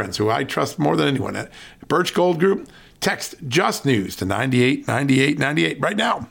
friends who I trust more than anyone at Birch Gold Group. Text Just News to 989898 right now.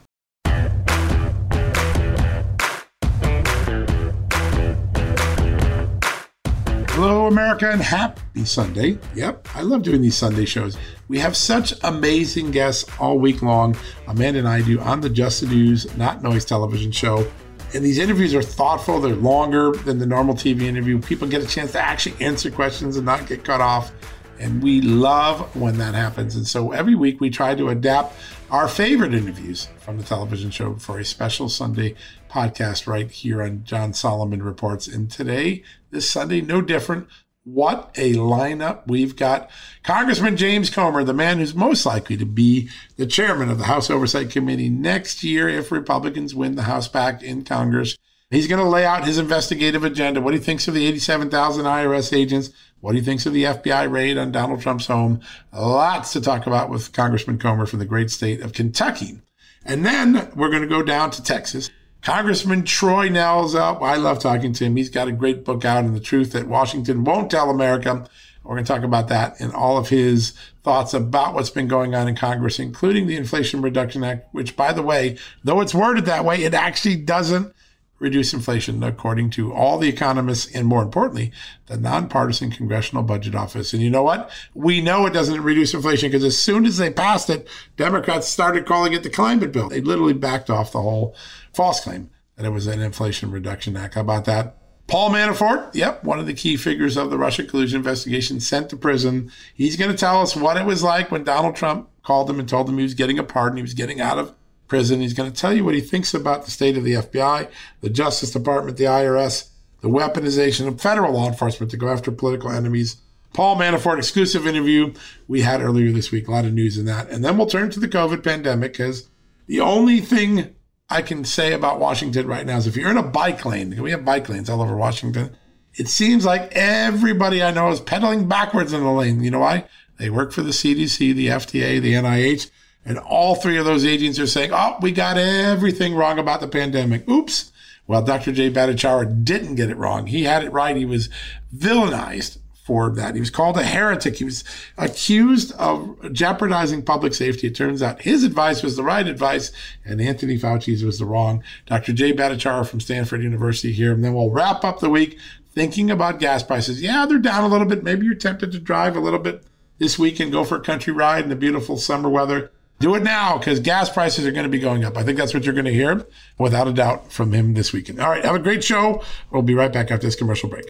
Hello, America, and happy Sunday. Yep, I love doing these Sunday shows. We have such amazing guests all week long. Amanda and I do on the Just the News, Not Noise television show. And these interviews are thoughtful, they're longer than the normal TV interview. People get a chance to actually answer questions and not get cut off. And we love when that happens. And so every week we try to adapt our favorite interviews from the television show for a special Sunday podcast right here on John Solomon Reports. And today, this Sunday, no different. What a lineup we've got. Congressman James Comer, the man who's most likely to be the chairman of the House Oversight Committee next year if Republicans win the House back in Congress. He's going to lay out his investigative agenda, what he thinks of the 87,000 IRS agents, what he thinks of the FBI raid on Donald Trump's home. Lots to talk about with Congressman Comer from the great state of Kentucky. And then we're going to go down to Texas. Congressman Troy Nehls up. I love talking to him. He's got a great book out on the truth that Washington won't tell America. We're going to talk about that and all of his thoughts about what's been going on in Congress, including the Inflation Reduction Act, which, by the way, though it's worded that way, it actually doesn't reduce inflation, according to all the economists and more importantly, the nonpartisan Congressional Budget Office. And you know what? We know it doesn't reduce inflation because as soon as they passed it, Democrats started calling it the climate bill. They literally backed off the whole false claim that it was an Inflation Reduction Act. How about that? Paul Manafort, yep, one of the key figures of the Russia collusion investigation, sent to prison. He's going to tell us what it was like when Donald Trump called him and told him he was getting a pardon, he was getting out of prison. He's going to tell you what he thinks about the state of the FBI, the Justice Department, the IRS, the weaponization of federal law enforcement to go after political enemies. Paul Manafort exclusive interview we had earlier this week. A lot of news in that. And then we'll turn to the COVID pandemic because the only thing I can say about Washington right now is if you're in a bike lane, we have bike lanes all over Washington. It seems like everybody I know is pedaling backwards in the lane. You know why? They work for the CDC, the FDA, the NIH. And all three of those agents are saying, oh, we got everything wrong about the pandemic. Oops. Well, Dr. Jay Bhattacharya didn't get it wrong. He had it right. He was villainized for that. He was called a heretic. He was accused of jeopardizing public safety. It turns out his advice was the right advice and Anthony Fauci's was the wrong. Dr. Jay Bhattacharya from Stanford University here. And then we'll wrap up the week thinking about gas prices. Yeah, they're down a little bit. Maybe you're tempted to drive a little bit this week and go for a country ride in the beautiful summer weather. Do it now because gas prices are going to be going up. I think that's what you're going to hear without a doubt from him this weekend. All right. Have a great show. We'll be right back after this commercial break.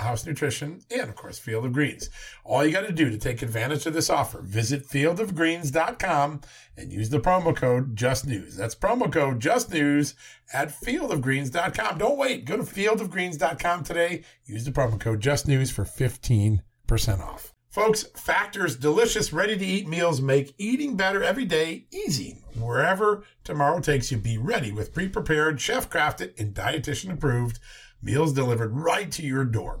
House Nutrition, and of course, Field of Greens. All you got to do to take advantage of this offer, visit fieldofgreens.com and use the promo code JustNews. That's promo code JustNews at fieldofgreens.com. Don't wait. Go to fieldofgreens.com today. Use the promo code JustNews for 15% off. Folks, Factor's delicious, ready to eat meals make eating better every day easy. Wherever tomorrow takes you, be ready with pre prepared, chef crafted, and dietitian approved meals delivered right to your door.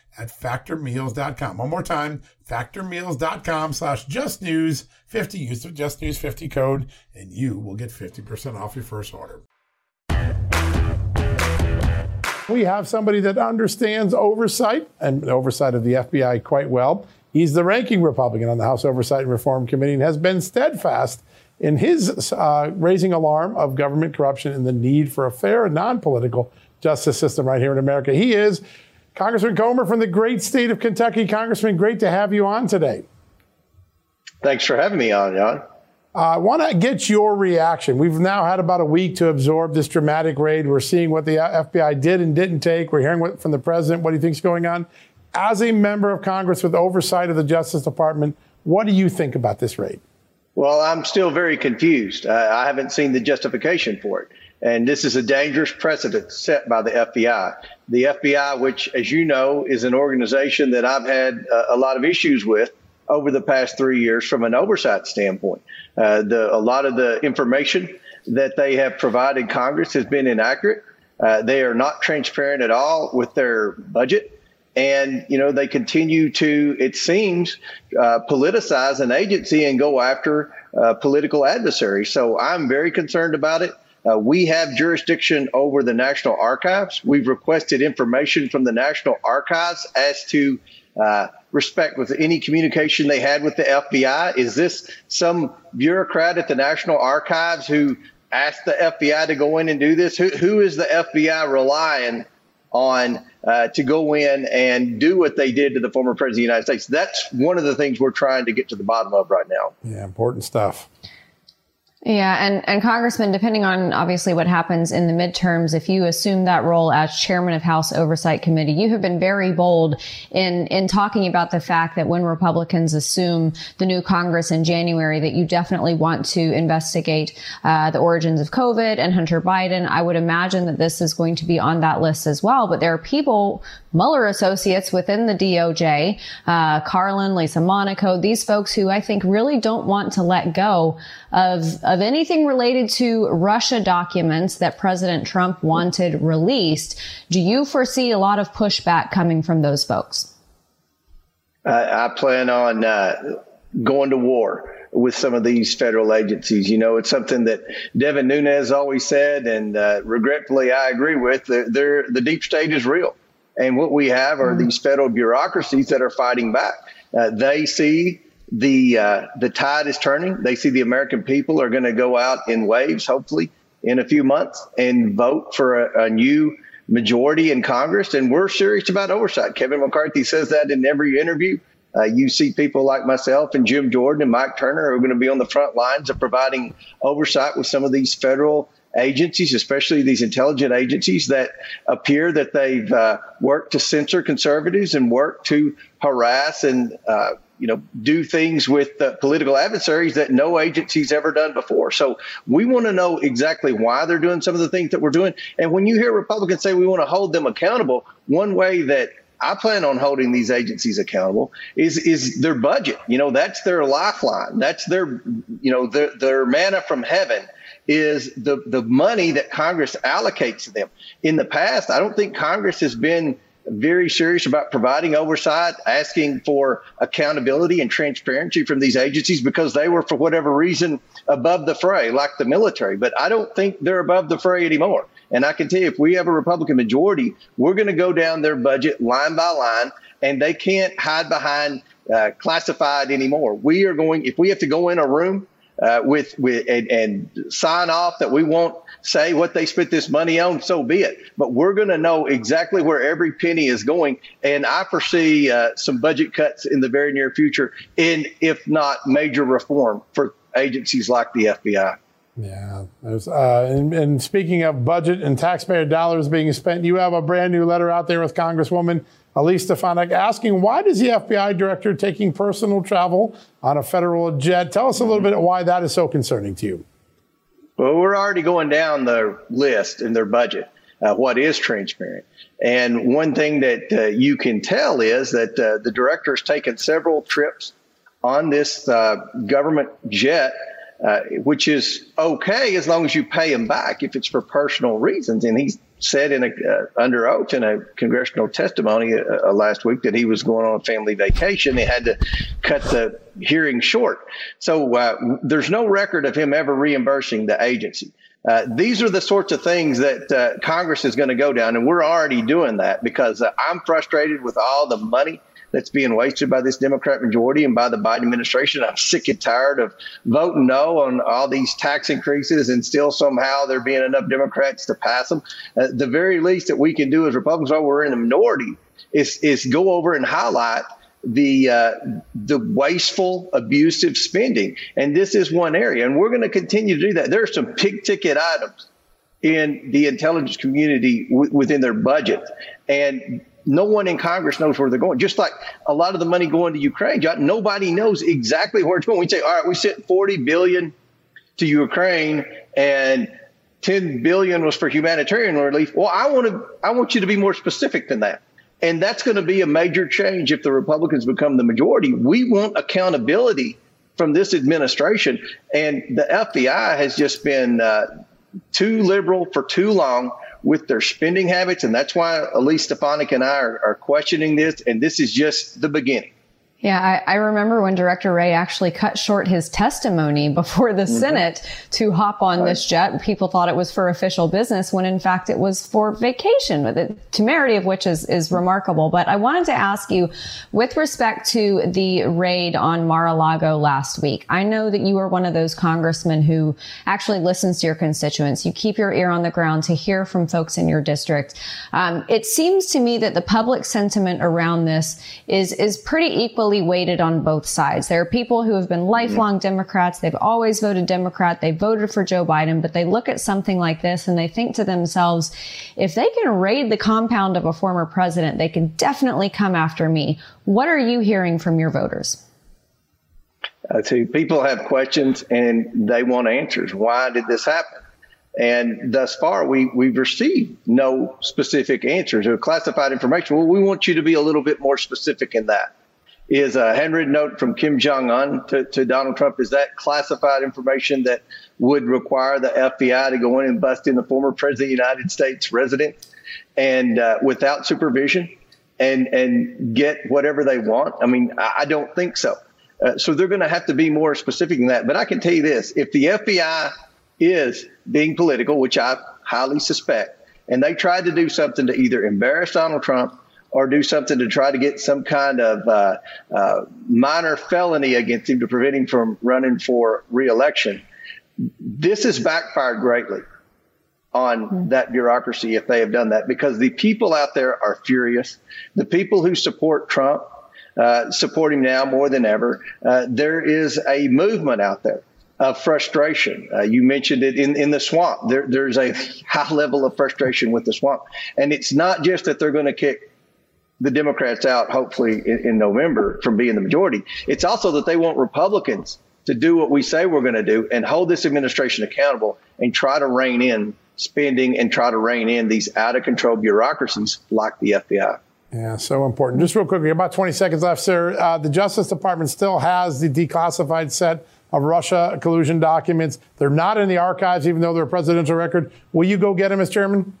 at factormeals.com. One more time, factormeals.com slash justnews50. Use the justnews50 code and you will get 50% off your first order. We have somebody that understands oversight and oversight of the FBI quite well. He's the ranking Republican on the House Oversight and Reform Committee and has been steadfast in his uh, raising alarm of government corruption and the need for a fair and non political justice system right here in America. He is Congressman Comer from the great state of Kentucky. Congressman, great to have you on today. Thanks for having me on, John. I want to get your reaction. We've now had about a week to absorb this dramatic raid. We're seeing what the FBI did and didn't take. We're hearing what, from the president what he thinks is going on. As a member of Congress with oversight of the Justice Department, what do you think about this raid? Well, I'm still very confused. Uh, I haven't seen the justification for it. And this is a dangerous precedent set by the FBI. The FBI, which, as you know, is an organization that I've had a, a lot of issues with over the past three years from an oversight standpoint. Uh, the, a lot of the information that they have provided Congress has been inaccurate. Uh, they are not transparent at all with their budget. And, you know, they continue to, it seems, uh, politicize an agency and go after uh, political adversaries. So I'm very concerned about it. Uh, we have jurisdiction over the National Archives. We've requested information from the National Archives as to uh, respect with any communication they had with the FBI. Is this some bureaucrat at the National Archives who asked the FBI to go in and do this? Who, who is the FBI relying on uh, to go in and do what they did to the former president of the United States? That's one of the things we're trying to get to the bottom of right now. Yeah, important stuff. Yeah, and, and Congressman, depending on obviously what happens in the midterms, if you assume that role as chairman of House Oversight Committee, you have been very bold in, in talking about the fact that when Republicans assume the new Congress in January, that you definitely want to investigate uh, the origins of COVID and Hunter Biden. I would imagine that this is going to be on that list as well. But there are people, Mueller associates within the DOJ, uh, Carlin, Lisa Monaco, these folks who I think really don't want to let go of of anything related to Russia documents that President Trump wanted released. Do you foresee a lot of pushback coming from those folks? I plan on uh, going to war with some of these federal agencies. You know, it's something that Devin Nunes always said, and uh, regretfully, I agree with. They're, they're, the deep state is real. And what we have are mm-hmm. these federal bureaucracies that are fighting back. Uh, they see the uh, the tide is turning. They see the American people are going to go out in waves, hopefully in a few months, and vote for a, a, new majority in Congress. And we're serious about oversight. Kevin McCarthy says that in every interview. Uh, you see people like myself and Jim Jordan and Mike Turner who are going to be on the front lines of providing oversight with some of these federal agencies, especially these intelligent agencies that appear that they've uh, worked to censor conservatives and work to harass and uh, you know do things with political adversaries that no agency's ever done before. So we want to know exactly why they're doing some of the things that we're doing. And when you hear Republicans say we want to hold them accountable, one way that I plan on holding these agencies accountable is is their budget. You know, that's their lifeline. That's their you know their their manna from heaven is the the money that Congress allocates to them. In the past, I don't think Congress has been very serious about providing oversight, asking for accountability and transparency from these agencies because they were, for whatever reason, above the fray, like the military. But I don't think they're above the fray anymore. And I can tell you, if we have a Republican majority, we're going to go down their budget line by line, and they can't hide behind uh, classified anymore. We are going, if we have to go in a room uh, with, with and, and sign off that we won't say what they spent this money on, so be it. But we're going to know exactly where every penny is going. And I foresee uh, some budget cuts in the very near future, and if not major reform for agencies like the FBI. Yeah. Uh, and, and, speaking of budget and taxpayer dollars being spent, you have a brand new letter out there with Congresswoman Elise Stefanik asking why does the FBI director taking personal travel on a federal jet? Tell us a little bit why that is so concerning to you. Well, we're already going down the list in their budget. Uh, what is transparent? And one thing that uh, you can tell is that uh, the director has taken several trips on this uh, government jet uh, which is okay as long as you pay him back if it's for personal reasons. And he said in a, uh, under oath in a congressional testimony uh, uh, last week that he was going on a family vacation. He had to cut the hearing short. So uh, there's no record of him ever reimbursing the agency. Uh, these are the sorts of things that Congress is going to go down, and we're already doing that because I'm frustrated with all the money that's being wasted by this Democrat majority and by the Biden administration. I'm sick and tired of voting no on all these tax increases and still somehow there being enough Democrats to pass them. Uh, the very least that we can do as Republicans while we're in the minority is, is go over and highlight the uh, the wasteful, abusive spending, and this is one area, and we're going to continue to do that. There are some big ticket items in the intelligence community w- within their budget, and no one in Congress knows where they're going. Just like a lot of the money going to Ukraine, nobody knows exactly where it's going. We say, all right, we sent 40 billion to Ukraine and 10 billion was for humanitarian relief. Well, I want to, I want you to be more specific than that. And that's going to be a major change if the Republicans become the majority. We want accountability from this administration. And the FBI has just been uh, too liberal for too long with their spending habits. And that's why Elise Stefanik and I are, are questioning this. And this is just the beginning. Yeah, I, I, remember when Director Wray actually cut short his testimony before the mm-hmm. Senate to hop on right. this jet. People thought it was for official business when in fact it was for vacation, the temerity of which is, is remarkable. But I wanted to ask you, with respect to the raid on Mar-a-Lago last week, I know that you are one of those congressmen who actually listens to your constituents. You keep your ear on the ground to hear from folks in your district. Um, it seems to me that the public sentiment around this is, is pretty equal equally weighted on both sides. There are people who have been lifelong Democrats. They've always voted Democrat. They voted for Joe Biden, but they look at something like this and they think to themselves, if they can raid the compound of a former president, they can definitely come after me. What are you hearing from your voters? Uh, so people have questions and they want answers. Why did this happen? And thus far, we, we've received no specific answers or classified information. Well, we want you to be a little bit more specific in that is a handwritten note from Kim Jong Un to, to, Donald Trump. Is that classified information that would require the FBI to go in and bust in the former president of the United States resident and uh, without supervision and and get whatever they want? I mean, I, I don't think so. Uh, so they're going to have to be more specific than that. But I can tell you this: if the FBI is being political, which I highly suspect, and they tried to do something to either embarrass Donald Trump or do something to try to get some kind of uh, uh, minor felony against him to prevent him from running for reelection. This has backfired greatly on mm-hmm. that bureaucracy if they have done that because the people out there are furious. The people who support Trump uh, support him now more than ever. Uh, there is a movement out there of frustration. Uh, you mentioned it in, in the swamp. There, there's a high level of frustration with the swamp. And it's not just that they're going to kick the Democrats out, hopefully in, in, November, from being the majority. It's also that they want Republicans to do what we say we're going to do and hold this administration accountable and try to rein in spending and try to rein in these out of control bureaucracies like the FBI. Yeah, so important. Just real quickly, about 20 seconds left, sir. Uh, the Justice Department still has the declassified set of Russia collusion documents. They're not in the archives, even though they're a presidential record. Will you go get them, Mr. Chairman?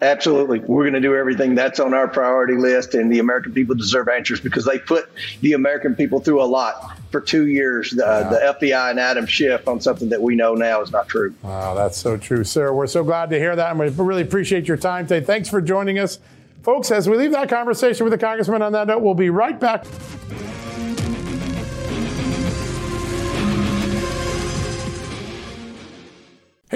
Absolutely. We're going to do everything that's on our priority list, and the American people deserve answers because they put the American people through a lot for two years. Uh, wow. The FBI and Adam Schiff on something that we know now is not true. Wow, that's so true, sir. We're so glad to hear that, and we really appreciate your time today. Thanks for joining us. Folks, as we leave that conversation with the congressman on that note, we'll be right back.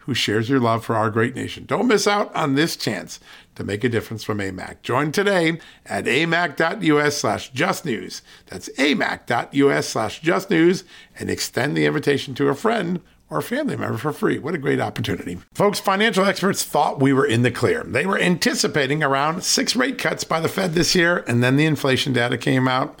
who shares your love for our great nation. Don't miss out on this chance to make a difference from AMAC. Join today at amac.us slash justnews. That's amac.us slash justnews and extend the invitation to a friend or family member for free. What a great opportunity. Folks, financial experts thought we were in the clear. They were anticipating around six rate cuts by the Fed this year, and then the inflation data came out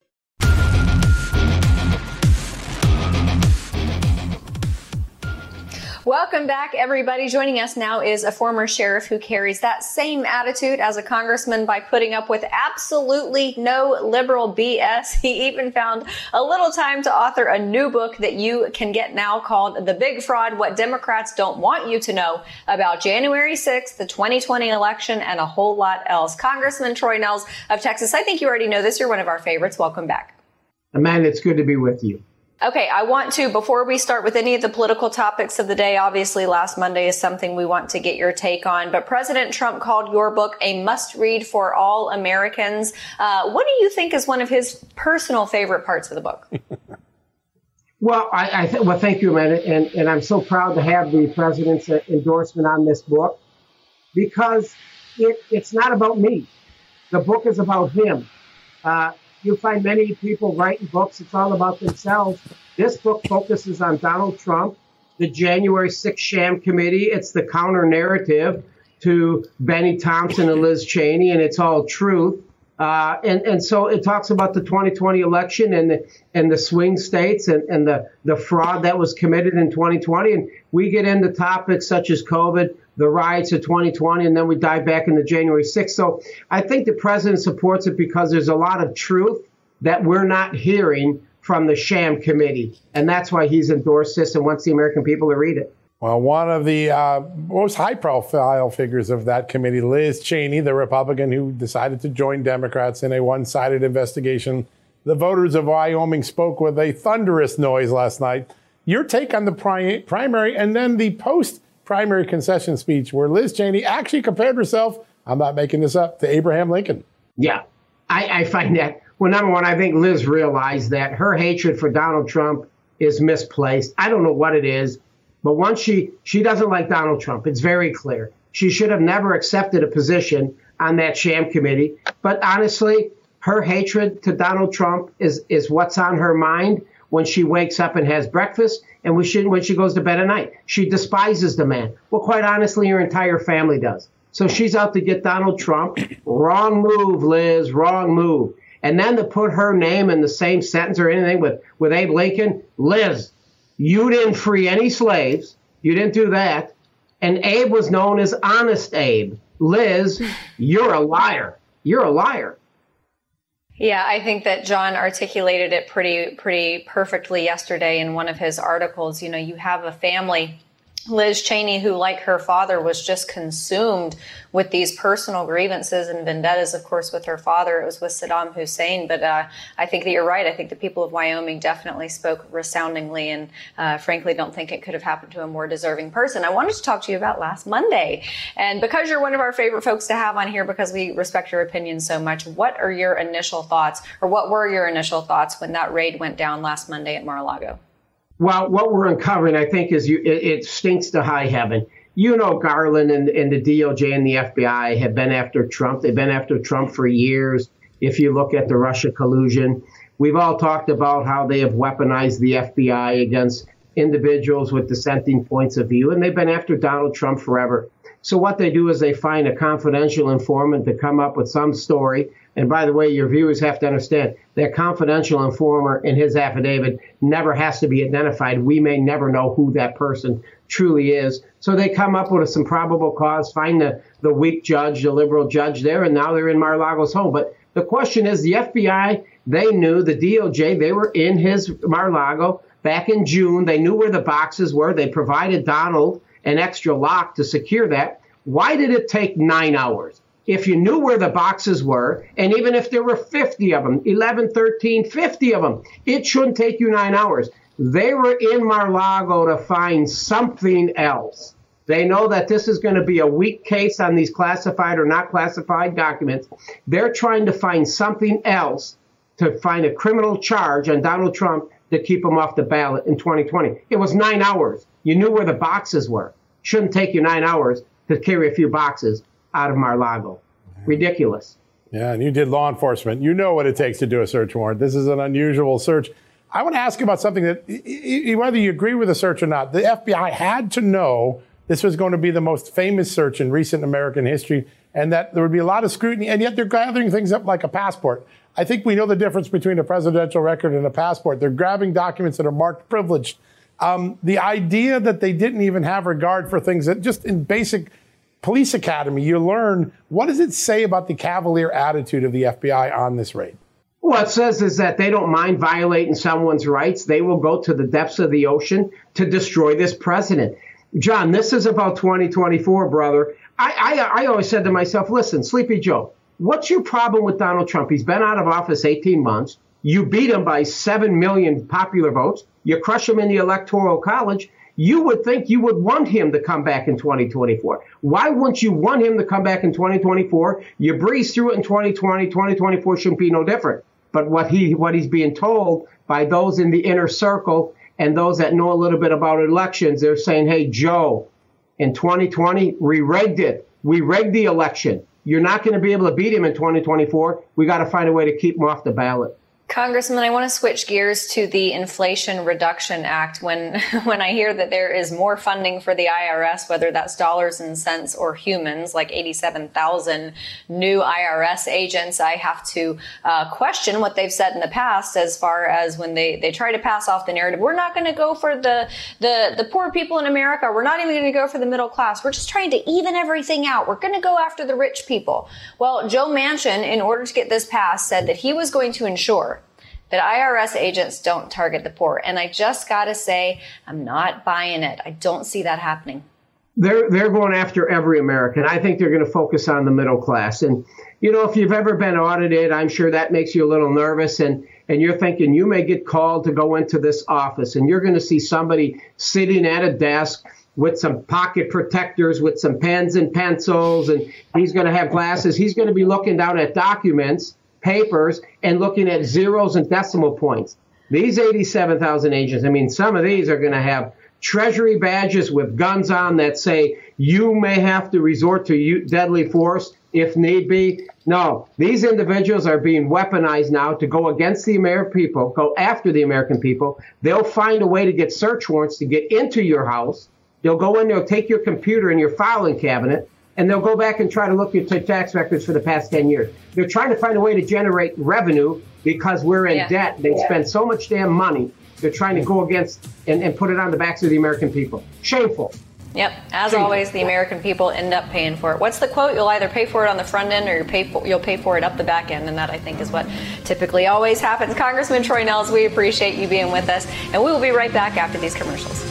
Welcome back, everybody. Joining us now is a former sheriff who carries that same attitude as a congressman by putting up with absolutely no liberal BS. He even found a little time to author a new book that you can get now called The Big Fraud What Democrats Don't Want You to Know about January 6th, the 2020 election, and a whole lot else. Congressman Troy Nehls of Texas, I think you already know this. You're one of our favorites. Welcome back. Amanda, it's good to be with you. Okay, I want to, before we start with any of the political topics of the day, obviously last Monday is something we want to get your take on, but President Trump called your book a must read for all Americans. Uh, what do you think is one of his personal favorite parts of the book? well, I, I th- well, thank you, Amanda, and, and I'm so proud to have the president's endorsement on this book because it, it's not about me. The book is about him. Uh, you find many people writing books, it's all about themselves. This book focuses on Donald Trump, the January 6th sham committee. It's the counter narrative to Bennie Thompson and Liz Cheney, and it's all truth. Uh, and, and so it talks about the 2020 election and the, and the swing states and, and the, the fraud that was committed in 2020. And we get into topics such as COVID, the riots of 2020, and then we dive back into January 6th. So I think the president supports it because there's a lot of truth that we're not hearing from the sham committee. And that's why he's endorsed this and wants the American people to read it. Well, one of the uh, most high profile figures of that committee, Liz Cheney, the Republican who decided to join Democrats in a one sided investigation. The voters of Wyoming spoke with a thunderous noise last night. Your take on the pri- primary and then the post primary concession speech where Liz Cheney actually compared herself, I'm not making this up, to Abraham Lincoln. Yeah, I, I find that, well, number one, I think Liz realized that her hatred for Donald Trump is misplaced. I don't know what it is. But once she she doesn't like Donald Trump, it's very clear. She should have never accepted a position on that sham committee. But honestly, her hatred to Donald Trump is is what's on her mind when she wakes up and has breakfast and when she, when she goes to bed at night. She despises the man. Well, quite honestly, her entire family does. So she's out to get Donald Trump. Wrong move, Liz. Wrong move. And then to put her name in the same sentence or anything with, with Abe Lincoln, Liz, you didn't free any slaves. You didn't do that. And Abe was known as Honest Abe. Liz, you're a liar. You're a liar. Yeah, I think that John articulated it pretty pretty perfectly yesterday in one of his articles. You know, you have a family Liz Cheney, who, like her father, was just consumed with these personal grievances and vendettas, of course, with her father. It was with Saddam Hussein. But uh, I think that you're right. I think the people of Wyoming definitely spoke resoundingly and, uh, frankly, don't think it could have happened to a more deserving person. I wanted to talk to you about last Monday. And because you're one of our favorite folks to have on here, because we respect your opinion so much, what are your initial thoughts, or what were your initial thoughts when that raid went down last Monday at Mar a Lago? Well, what we're uncovering, I think, is you, it, it stinks to high heaven. You know, Garland and, and the DOJ and the FBI have been after Trump. They've been after Trump for years. If you look at the Russia collusion, we've all talked about how they have weaponized the FBI against individuals with dissenting points of view, and they've been after Donald Trump forever. So what they do is they find a confidential informant to come up with some story and by the way, your viewers have to understand that confidential informer in his affidavit never has to be identified. We may never know who that person truly is. So they come up with some probable cause, find the, the weak judge, the liberal judge there, and now they're in Mar-a-Lago's home. But the question is the FBI, they knew, the DOJ, they were in his Mar-a-Lago back in June. They knew where the boxes were. They provided Donald an extra lock to secure that. Why did it take nine hours? if you knew where the boxes were, and even if there were 50 of them, 11, 13, 50 of them, it shouldn't take you nine hours. They were in Mar-Lago to find something else. They know that this is going to be a weak case on these classified or not classified documents. They're trying to find something else to find a criminal charge on Donald Trump to keep him off the ballot in 2020. It was nine hours. You knew where the boxes were. Shouldn't take you nine hours to carry a few boxes out of Mar-Lago. Ridiculous. Yeah, and you did law enforcement. You know what it takes to do a search warrant. This is an unusual search. I want to ask you about something that, whether you agree with the search or not, the FBI had to know this was going to be the most famous search in recent American history and that there would be a lot of scrutiny, and yet they're gathering things up like a passport. I think we know the difference between a presidential record and a passport. They're grabbing documents that are marked privileged. Um, the idea that they didn't even have regard for things that just in basic police academy, you learn what does it say about the cavalier attitude of the FBI on this raid? What it says is that they don't mind violating someone's rights. They will go to the depths of the ocean to destroy this president. John, this is about 2024, brother. I, I, I always said to myself, listen, Sleepy Joe, what's your problem with Donald Trump? He's been out of office 18 months. You beat him by 7 million popular votes. You crush him in the electoral college you would think you would want him to come back in 2024. Why wouldn't you want him to come back in 2024? You breeze through it in 2020, 2024 shouldn't be no different. But what he what he's being told by those in the inner circle and those that know a little bit about elections, they're saying, "Hey, Joe, in 2020 we rigged it. We rigged the election. You're not going to be able to beat him in 2024. We got to find a way to keep him off the ballot." Congressman, I want to switch gears to the Inflation Reduction Act. When when I hear that there is more funding for the IRS, whether that's dollars and cents or humans, like 87,000 new IRS agents, I have to uh, question what they've said in the past as far as when they, they try to pass off the narrative. We're not going to go for the, the, the poor people in America. We're not even going to go for the middle class. We're just trying to even everything out. We're going to go after the rich people. Well, Joe Manchin, in order to get this passed, said that he was going to ensure that IRS agents don't target the poor. And I just got to say, I'm not buying it. I don't see that happening. They're, they're going after every American. I think they're going to focus on the middle class. And, you know, if you've ever been audited, I'm sure that makes you a little nervous. And, and you're thinking you may get called to go into this office and you're going to see somebody sitting at a desk with some pocket protectors, with some pens and pencils, and he's going to have glasses. He's going to be looking down at documents, papers, and looking at zeros and decimal points. These 87,000 agents, I mean, some of these are going to have treasury badges with guns on that say you may have to resort to deadly force if need be. No, these individuals are being weaponized now to go against the American people, go after the American people. They'll find a way to get search warrants to get into your house They'll go in, they'll take your computer and your filing cabinet, and they'll go back and try to look at your tax records for the past 10 years. They're trying to find a way to generate revenue because we're in yeah. debt. They yeah. spend so much damn money. They're trying to go against and, and put it on the backs of the American people. Shameful. Yep. As Shameful. always, the American people end up paying for it. What's the quote? You'll either pay for it on the front end or you pay for, you'll pay for it up the back end. And that, I think, is what typically always happens. Congressman Troy Nehls, we appreciate you being with us. And we will be right back after these commercials.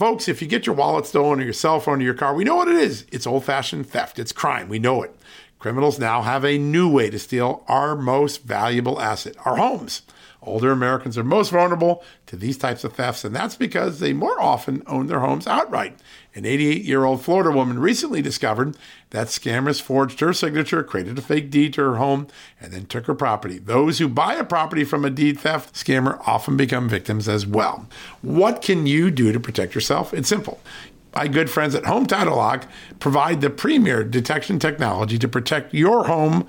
Folks, if you get your wallet stolen or your cell phone or your car, we know what it is. It's old fashioned theft, it's crime. We know it. Criminals now have a new way to steal our most valuable asset, our homes. Older Americans are most vulnerable to these types of thefts, and that's because they more often own their homes outright. An 88 year old Florida woman recently discovered that scammers forged her signature, created a fake deed to her home, and then took her property. Those who buy a property from a deed theft scammer often become victims as well. What can you do to protect yourself? It's simple my good friends at Home Title Lock provide the premier detection technology to protect your home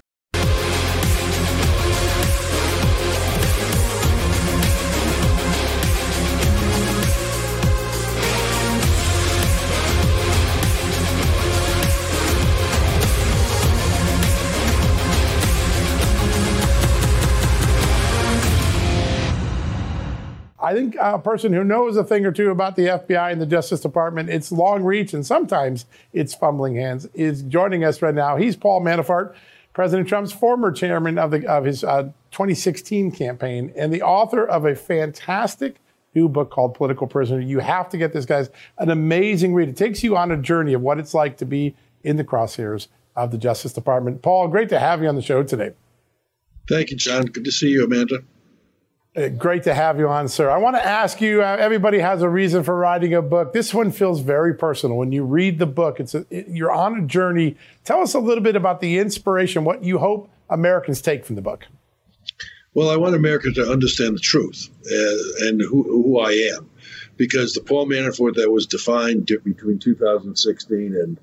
I think a person who knows a thing or two about the FBI and the Justice Department, its long reach and sometimes its fumbling hands, is joining us right now. He's Paul Manafort, President Trump's former chairman of, the, of his uh, 2016 campaign and the author of a fantastic new book called Political Prisoner. You have to get this, guys. An amazing read. It takes you on a journey of what it's like to be in the crosshairs of the Justice Department. Paul, great to have you on the show today. Thank you, John. Good to see you, Amanda. Uh, great to have you on, sir. I want to ask you uh, everybody has a reason for writing a book. This one feels very personal. When you read the book, it's a, it, you're on a journey. Tell us a little bit about the inspiration, what you hope Americans take from the book. Well, I want Americans to understand the truth uh, and who, who, I am. because the Paul Manafort that was defined between 2016 and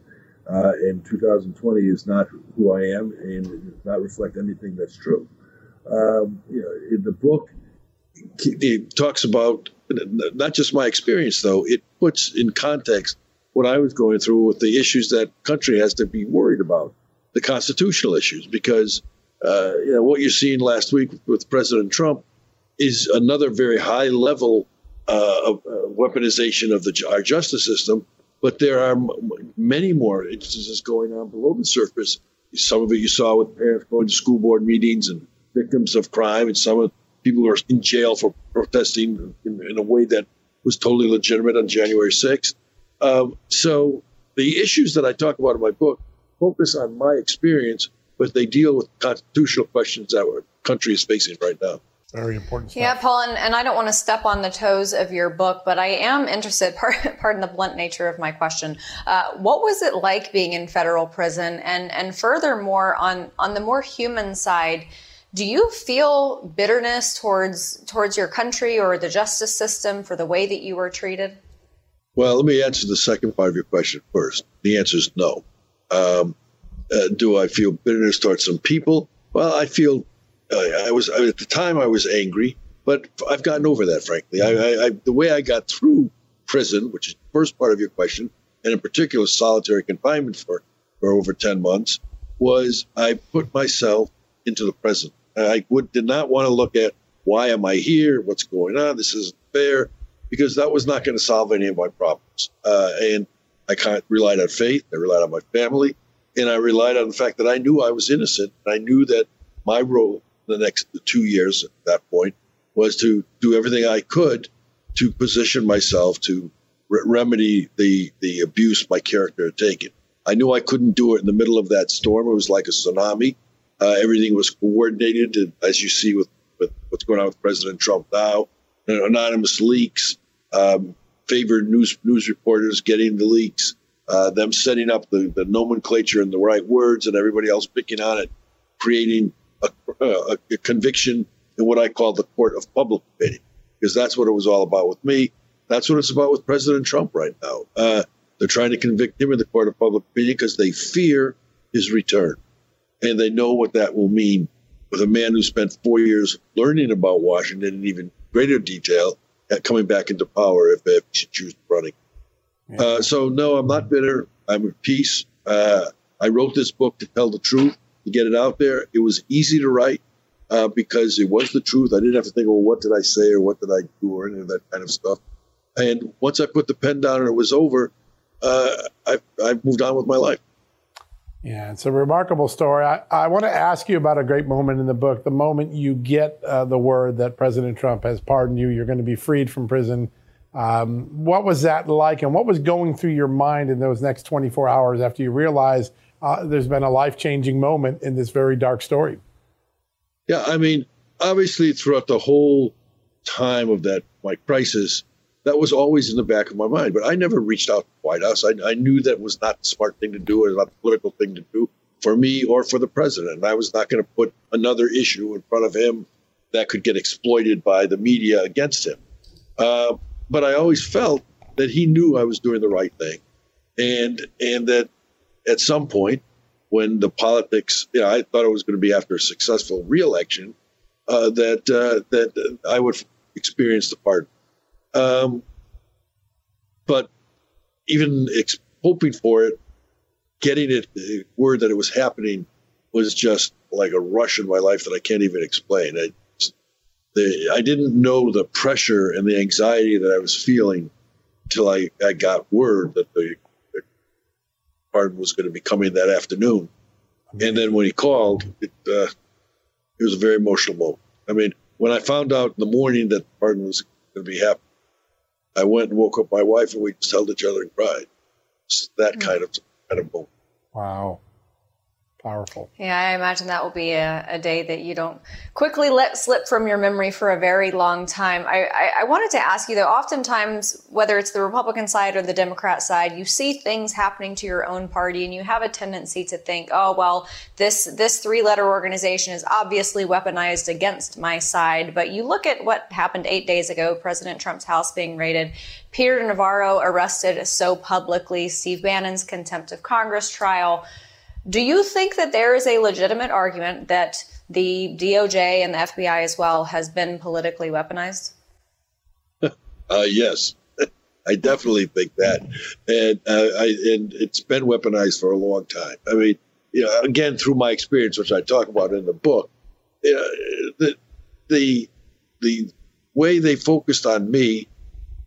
uh, in 2020 is not who I am and does not reflect anything that's true. Um, you know, in the book, it talks about not just my experience, though, it puts in context what I was going through with the issues that country has to be worried about, the constitutional issues, because uh, you know what you're seeing last week with President Trump is another very high level uh, of uh, weaponization of the, our justice system. But there are m- many more instances going on below the surface. Some of it you saw with parents going to school board meetings and victims of crime, and some of people who are in jail for protesting in, in a way that was totally legitimate on January 6th. Um, so the issues that I talk about in my book focus on my experience, but they deal with constitutional questions that our country is facing right now. Very important. Stuff. Yeah, Paul, and, and I don't want to step on the toes of your book, but I am interested. Pardon the blunt nature of my question. Uh, what was it like being in federal prison, and and furthermore, on on the more human side, do you feel bitterness towards towards your country or the justice system for the way that you were treated? Well, let me answer the second part of your question first. The answer is no. Um, uh, do I feel bitterness towards some people? Well, I feel uh, I was at the time I was angry, but I've gotten over that. Frankly, I, I, I, the way I got through prison, which is the first part of your question, and in particular solitary confinement for for over ten months, was I put myself into the present. I would did not want to look at why am I here, what's going on, this isn't fair, because that was not going to solve any of my problems. Uh, and I kind of relied on faith, I relied on my family, and I relied on the fact that I knew I was innocent. I knew that my role the next two years at that point was to do everything I could to position myself to re- remedy the the abuse my character had taken. I knew I couldn't do it in the middle of that storm. It was like a tsunami. Uh, everything was coordinated, as you see with, with what's going on with President Trump now, anonymous leaks, um, favored news news reporters getting the leaks, uh, them setting up the, the nomenclature and the right words, and everybody else picking on it, creating a, a, a conviction in what I call the court of public opinion, because that's what it was all about with me. That's what it's about with President Trump right now. Uh, they're trying to convict him in the court of public opinion because they fear his return. And they know what that will mean with a man who spent four years learning about Washington in even greater detail at coming back into power if, if he chooses running. Yeah. Uh, so, no, I'm not bitter. I'm at peace. Uh, I wrote this book to tell the truth to get it out there. It was easy to write uh, because it was the truth. I didn't have to think, well, what did I say or what did I do or any of that kind of stuff. And once I put the pen down and it was over, uh, I, I moved on with my life. Yeah, it's a remarkable story. I, I want to ask you about a great moment in the book. The moment you get uh, the word that President Trump has pardoned you, you're going to be freed from prison. Um, what was that like, and what was going through your mind in those next 24 hours after you realized uh, there's been a life changing moment in this very dark story. Yeah, I mean, obviously, throughout the whole time of that crisis, that was always in the back of my mind. But I never reached out to the White House. I, I knew that was not the smart thing to do, or not the political thing to do for me or for the president. And I was not going to put another issue in front of him that could get exploited by the media against him. Uh, but I always felt that he knew I was doing the right thing, and and that at some point when the politics, you know, I thought it was going to be after a successful reelection uh, that uh, that I would experience the pardon. Um, but even ex- hoping for it, getting it, the word that it was happening was just like a rush in my life that I can't even explain. I, the, I didn't know the pressure and the anxiety that I was feeling until I, I got word that the pardon was going to be coming that afternoon. And then when he called, it, uh, it was a very emotional moment. I mean, when I found out in the morning that the pardon was going to be happening, I went and woke up my wife and we just held each other and cried. It's that mm. kind of kind of moment. Wow. Powerful. Yeah, I imagine that will be a, a, day that you don't quickly let slip from your memory for a very long time. I, I, I, wanted to ask you though, oftentimes, whether it's the Republican side or the Democrat side, you see things happening to your own party and you have a tendency to think, oh, well, this, this three letter organization is obviously weaponized against my side. But you look at what happened eight days ago, President Trump's house being raided, Peter Navarro arrested so publicly, Steve Bannon's contempt of Congress trial. Do you think that there is a legitimate argument that the DOJ and the FBI as well has been politically weaponized? Uh, yes, I definitely think that, and uh, I, and it's been weaponized for a long time. I mean, you know, again through my experience, which I talk about in the book, know, the the the way they focused on me,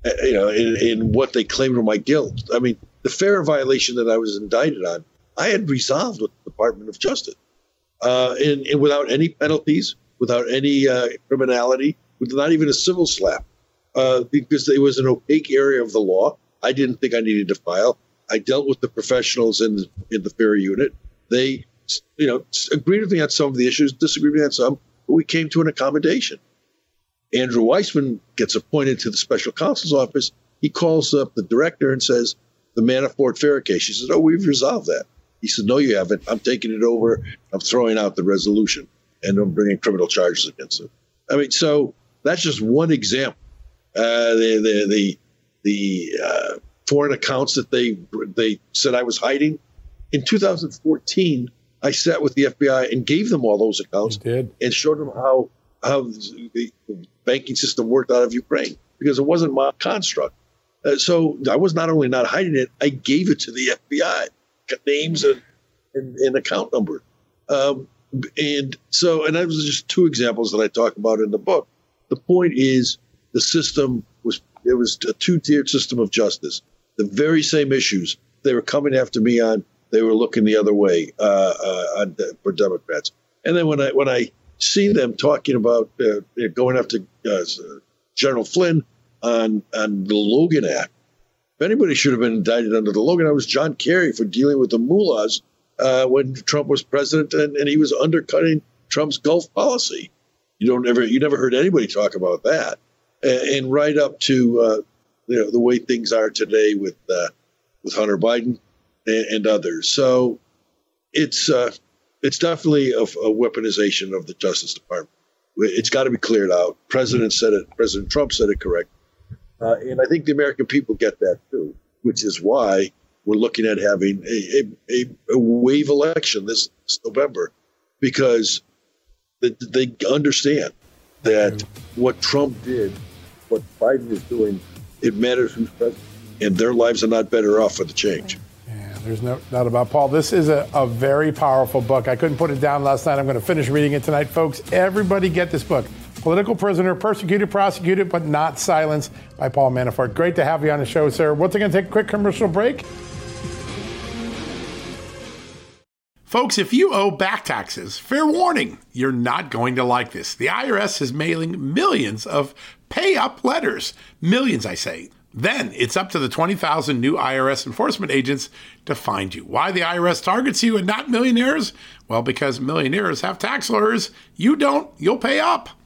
uh, you know, in, in what they claimed were my guilt. I mean, the FARA violation that I was indicted on I had resolved with the Department of Justice, uh, and, without any penalties, without any uh, criminality, with not even a civil slap, uh, because it was an opaque area of the law. I didn't think I needed to file. I dealt with the professionals in in the FARA unit. They, you know, agreed with me on some of the issues, disagreed with me on some, but we came to an accommodation. Andrew Weissmann gets appointed to the special counsel's office. He calls up the director and says, the Manafort FARA case. She says, Oh, we've resolved that. He said, No, you haven't. I'm taking it over. I'm throwing out the resolution and I'm bringing criminal charges against him. I mean, so that's just one example. Uh, the the the, the uh, foreign accounts that they they said I was hiding in 2014. I sat with the FBI and gave them all those accounts and showed them how how the banking system worked out of Ukraine because it wasn't my construct. Uh, so I was not only not hiding it, I gave it to the FBI names and, and, and account number. Um, and so, and that was just two examples that I talk about in the book. The point is, the system was it was a two-tiered system of justice. The very same issues they were coming after me on, they were looking the other way uh, uh, on, for Democrats. And then when I when I see them talking about uh, going after uh, General Flynn on on the Logan Act, if anybody should have been indicted under the Logan, I was John Kerry for dealing with the mullahs uh, when Trump was president, and, and he was undercutting Trump's Gulf policy. You don't ever, you never heard anybody talk about that, and, and right up to uh, you know the way things are today with uh, with Hunter Biden and, and others. So it's uh, it's definitely a, a weaponization of the Justice Department. It's got to be cleared out. President said it. President Trump said it correct. Uh, and I think the American people get that too, which is why we're looking at having a, a, a wave election this, November because they, they understand that what Trump did, what Biden is doing, it matters who's president. And their lives are not better off for the change. Yeah, there's no doubt about Paul. This is a, a very powerful book. I couldn't put it down last night. I'm going to finish reading it tonight, folks. Everybody get this book. Political Prisoner, Persecuted, Prosecuted, but Not Silenced by Paul Manafort. Great to have you on the show, sir. Going to take a quick commercial break. Folks, if you owe back taxes, fair warning, you're not going to like this. The IRS is mailing millions of pay up letters. Millions, I say. Then it's up to the 20,000 new IRS enforcement agents to find you. Why the IRS targets you and not millionaires? Well, because millionaires have tax lawyers. You don't, you'll pay up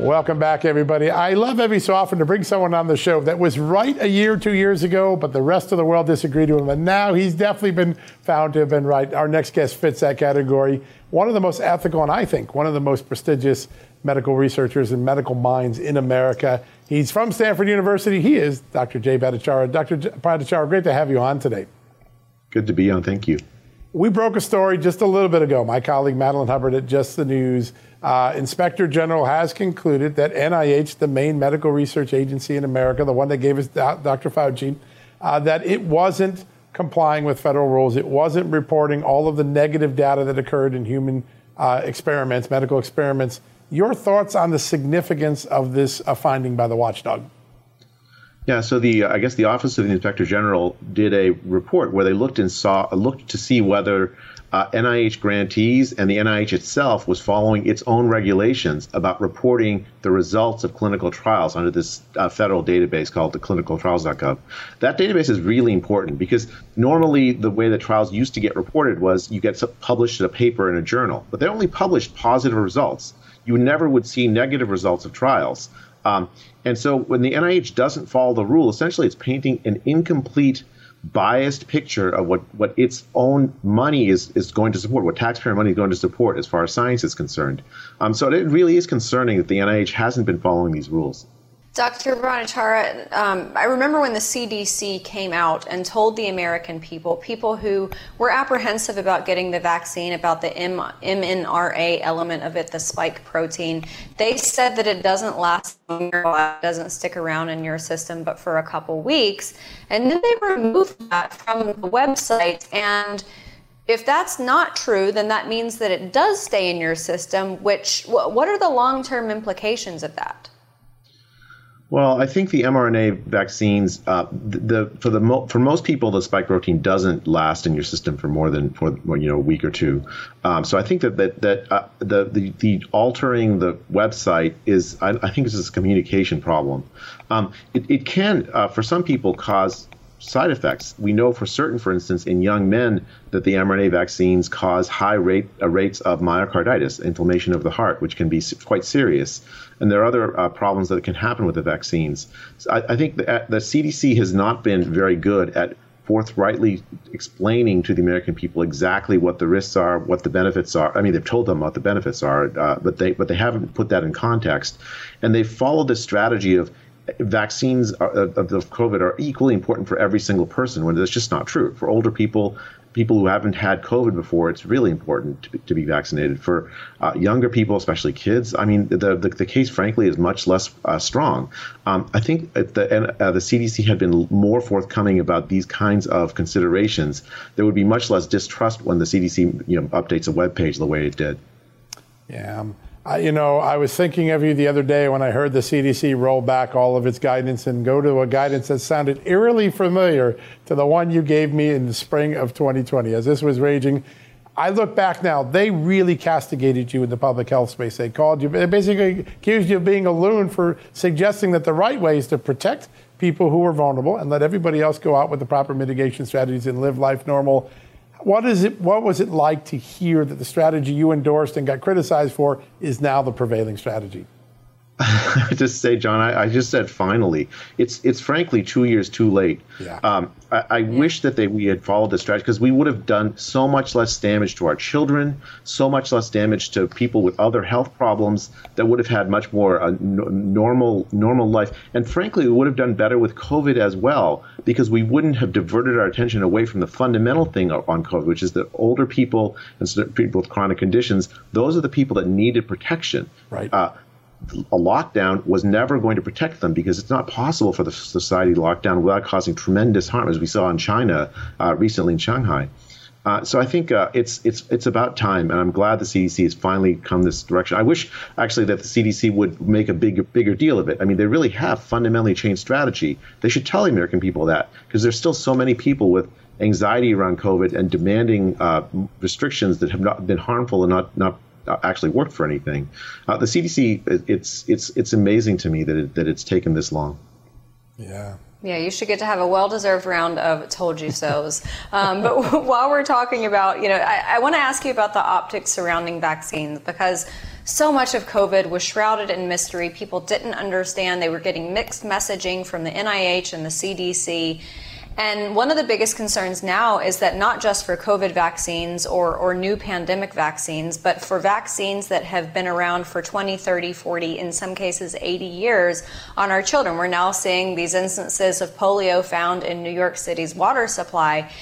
Welcome back, everybody. I love every so often to bring someone on the show that was right a year, two years ago, but the rest of the world disagreed with him. And now he's definitely been found to have been right. Our next guest fits that category. One of the most ethical, and I think one of the most prestigious medical researchers and medical minds in America. He's from Stanford University. He is Dr. Jay Bhattacharya. Dr. Bhattacharya, great to have you on today. Good to be on. Thank you. We broke a story just a little bit ago. My colleague Madeline Hubbard at Just the News uh, Inspector General has concluded that NIH, the main medical research agency in America, the one that gave us Dr. Fauci, uh, that it wasn't complying with federal rules. It wasn't reporting all of the negative data that occurred in human uh, experiments, medical experiments. Your thoughts on the significance of this uh, finding by the watchdog? Yeah, so the I guess the Office of the Inspector General did a report where they looked and saw looked to see whether uh, NIH grantees and the NIH itself was following its own regulations about reporting the results of clinical trials under this uh, federal database called the clinicaltrials.gov. That database is really important because normally the way that trials used to get reported was you get published in a paper in a journal, but they only published positive results. You never would see negative results of trials. Um, and so when the NIH doesn't follow the rule, essentially it's painting an incomplete biased picture of what, what its own money is, is going to support, what taxpayer money is going to support as far as science is concerned. Um, so it really is concerning that the NIH hasn't been following these rules. Dr. Bhattacharya, um, I remember when the CDC came out and told the American people, people who were apprehensive about getting the vaccine, about the M- mRNA element of it, the spike protein, they said that it doesn't last it doesn't stick around in your system, but for a couple weeks. And then they removed that from the website. And if that's not true, then that means that it does stay in your system, which, what are the long term implications of that? Well, I think the mRNA vaccines, uh, the, for the mo- for most people, the spike protein doesn't last in your system for more than for you know a week or two. Um, so I think that that that uh, the, the the altering the website is I, I think this is a communication problem. Um, it, it can uh, for some people cause side effects. We know for certain, for instance, in young men, that the mRNA vaccines cause high rate, uh, rates of myocarditis, inflammation of the heart, which can be quite serious. And there are other uh, problems that can happen with the vaccines. So I, I, think the, uh, the CDC has not been very good at forthrightly explaining to the American people exactly what the risks are, what the benefits are. I mean, they've told them what the benefits are, uh, but they but they haven't put that in context. And they've followed this strategy of vaccines of, of COVID are equally important for every single person when that's just not true. For older people, people who haven't had COVID before, it's really important to be, vaccinated. For uh, younger people, especially kids, I mean, the, the, the case, frankly, is much less uh, strong. Um, I think the, uh, the CDC had been more forthcoming about these kinds of considerations. There would be much less distrust when the CDC you know, updates a web page the way it did. Yeah. Um, I, you know, I was thinking of you the other day when I heard the CDC roll back all of its guidance and go to a guidance that sounded eerily familiar to the one you gave me in the spring of 2020 as this was raging. I look back now, they really castigated you in the public health space. They called you, they basically accused you of being a loon for suggesting that the right way is to protect people who are vulnerable and let everybody else go out with the proper mitigation strategies and live life normal. What is it? What was it like to hear that the strategy you endorsed and got criticized for is now the prevailing strategy? just say, John, I, I, just said finally. It's it's frankly two years too late. Yeah. Um, I, I yeah. wish that they we had followed this strategy because we would have done so much less damage to our children, so much less damage to people with other health problems that would have had much more uh, normal normal life, and frankly, we would have done better with COVID as well because we wouldn't have diverted our attention away from the fundamental thing on COVID, which is that older people and people with chronic conditions, those are the people that needed protection. Right. Uh, a lockdown was never going to protect them because it's not possible for the society to lock down without causing tremendous harm, as we saw in China uh, recently in Shanghai. Uh, so I think uh, it's it's it's about time, and I'm glad the CDC has finally come this direction. I wish actually that the CDC would make a bigger bigger deal of it. I mean, they really have fundamentally changed strategy. They should tell the American people that because there's still so many people with anxiety around COVID and demanding uh, restrictions that have not been harmful and not not actually worked for anything. Uh, the CDC, it's it's it's amazing to me that it, that it's taken this long. Yeah. Yeah, you should get to have a well-deserved round of "told you so"s. Um, but while we're talking about, you know, I, I want to ask you about the optics surrounding vaccines because so much of COVID was shrouded in mystery. People didn't understand. They were getting mixed messaging from the NIH and the CDC. And one of the biggest concerns now is that not just for COVID vaccines or, or new pandemic vaccines, but for vaccines that have been around for 20, 30, 40, in some cases 80 years on our children. We're now seeing these instances of polio found in New York City's water supply.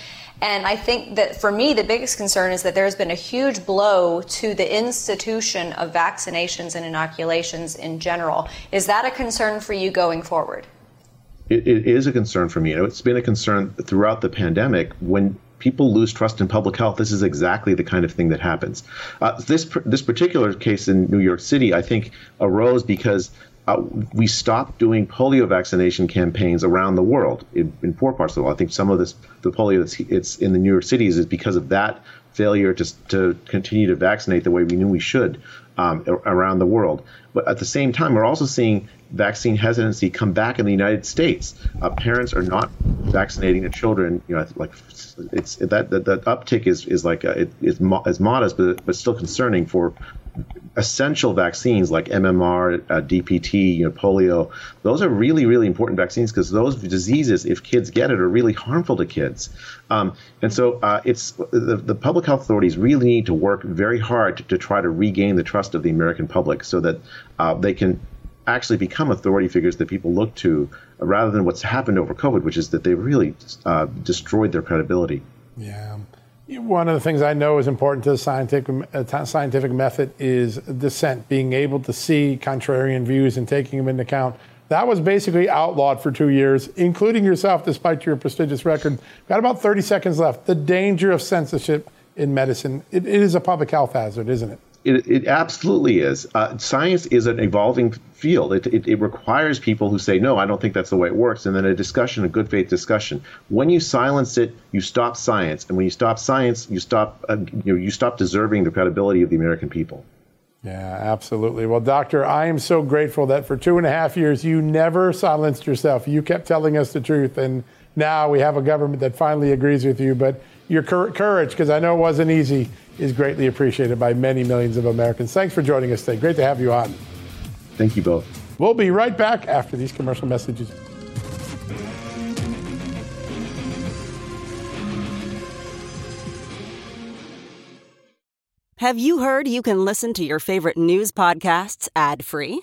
And I think that for me, the biggest concern is that there's been a huge blow to the institution of vaccinations and inoculations in general. Is that a concern for you going forward? It, it is a concern for me. You know, it's been a concern throughout the pandemic. When people lose trust in public health, this is exactly the kind of thing that happens. Uh, this this particular case in New York City, I think, arose because uh, we stopped doing polio vaccination campaigns around the world in, in, poor parts of the world. I think some of this, the polio that's it's in the New York cities is because of that failure to, to continue to vaccinate the way we knew we should um, around the world. But at the same time, we're also seeing vaccine hesitancy come back in the United States. Uh, parents are not vaccinating their children. You know, like it's that that, that uptick is is like a, it, is, mo- modest, but but still concerning for essential vaccines like MMR, uh, DPT, you know, polio. Those are really really important vaccines because those diseases, if kids get it, are really harmful to kids. Um, and so uh, it's the, the public health authorities really need to work very hard to, to try to regain the trust of the American public so that uh, they can actually become authority figures that people look to rather than what's happened over COVID, which is that they really uh, destroyed their credibility. Yeah. One of the things I know is important to the scientific, uh, scientific method is dissent, being able to see contrarian views and taking them into account. That was basically outlawed for two years, including yourself, despite your prestigious record. Got about 30 seconds left. The danger of censorship in medicine, it, it is a public health hazard, isn't it? It, it absolutely is. Uh, science is an evolving field. It, it, it, requires people who say, no, I don't think that's the way it works, and then a discussion, a good faith discussion. When you silence it, you stop science, and when you stop science, you stop uh, you, know, you stop deserving the credibility of the American people. Yeah, absolutely. Well, Doctor, I am so grateful that for two and a half years you never silenced yourself. You kept telling us the truth, and now we have a government that finally agrees with you. But your courage, because I know it wasn't easy, is greatly appreciated by many millions of Americans. Thanks for joining us today. Great to have you on. Thank you both. We'll be right back after these commercial messages. Have you heard you can listen to your favorite news podcasts ad free?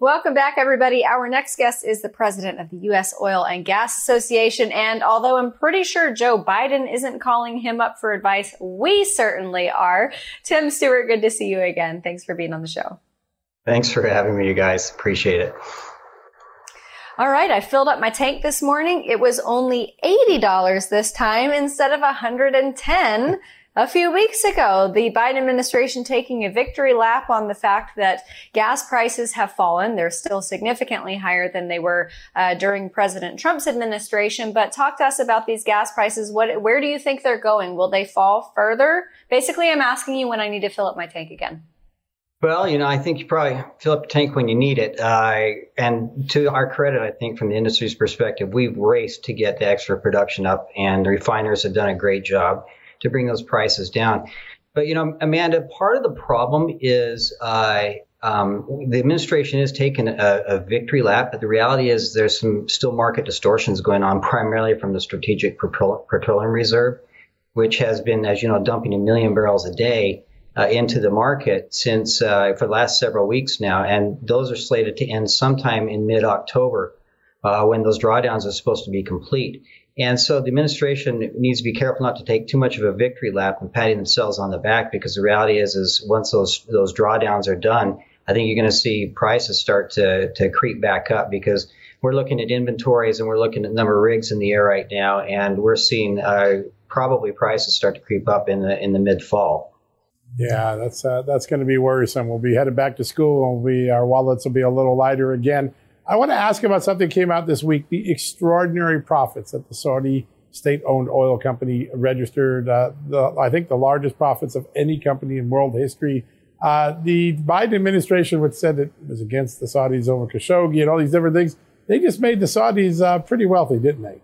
Welcome back, everybody. Our next guest is the president of the U.S. Oil and Gas Association. And although I'm pretty sure Joe Biden isn't calling him up for advice, we certainly are. Tim Stewart, good to see you again. Thanks for being on the show. Thanks for having me, you guys. Appreciate it. All right, I filled up my tank this morning. It was only $80 this time instead of 110 a few weeks ago, the Biden administration taking a victory lap on the fact that gas prices have fallen. They're still significantly higher than they were uh, during President Trump's administration. But talk to us about these gas prices. What, where do you think they're going? Will they fall further? Basically, I'm asking you when I need to fill up my tank again. Well, you know, I think you probably fill up the tank when you need it. Uh, and to our credit, I think from the industry's perspective, we've raced to get the extra production up, and the refiners have done a great job to bring those prices down. But you know, Amanda, part of the problem is uh, um, the administration has taken a, a, victory lap, but the reality is there's some still market distortions going on, primarily from the Strategic Petroleum Reserve, which has been, as you know, dumping a million barrels a day uh, into the market since uh, for the last several weeks now, and those are slated to end sometime in mid-October, uh, when those drawdowns are supposed to be complete. And so the administration needs to be careful not to take too much of a victory lap and patting themselves on the back because the reality is, is once those those drawdowns are done, I think you're going to see prices start to, to creep back up because we're looking at inventories and we're looking at number of rigs in the air right now, and we're seeing uh, probably prices start to creep up in the in the mid fall. Yeah, that's uh, that's going to be worrisome. We'll be headed back to school, and we our wallets will be a little lighter again. I want to ask about something that came out this week: the extraordinary profits that the Saudi state-owned oil company registered. Uh, the, I think the largest profits of any company in world history. Uh, the Biden administration, which said it was against the Saudis over Khashoggi and all these different things, they just made the Saudis uh, pretty wealthy, didn't they?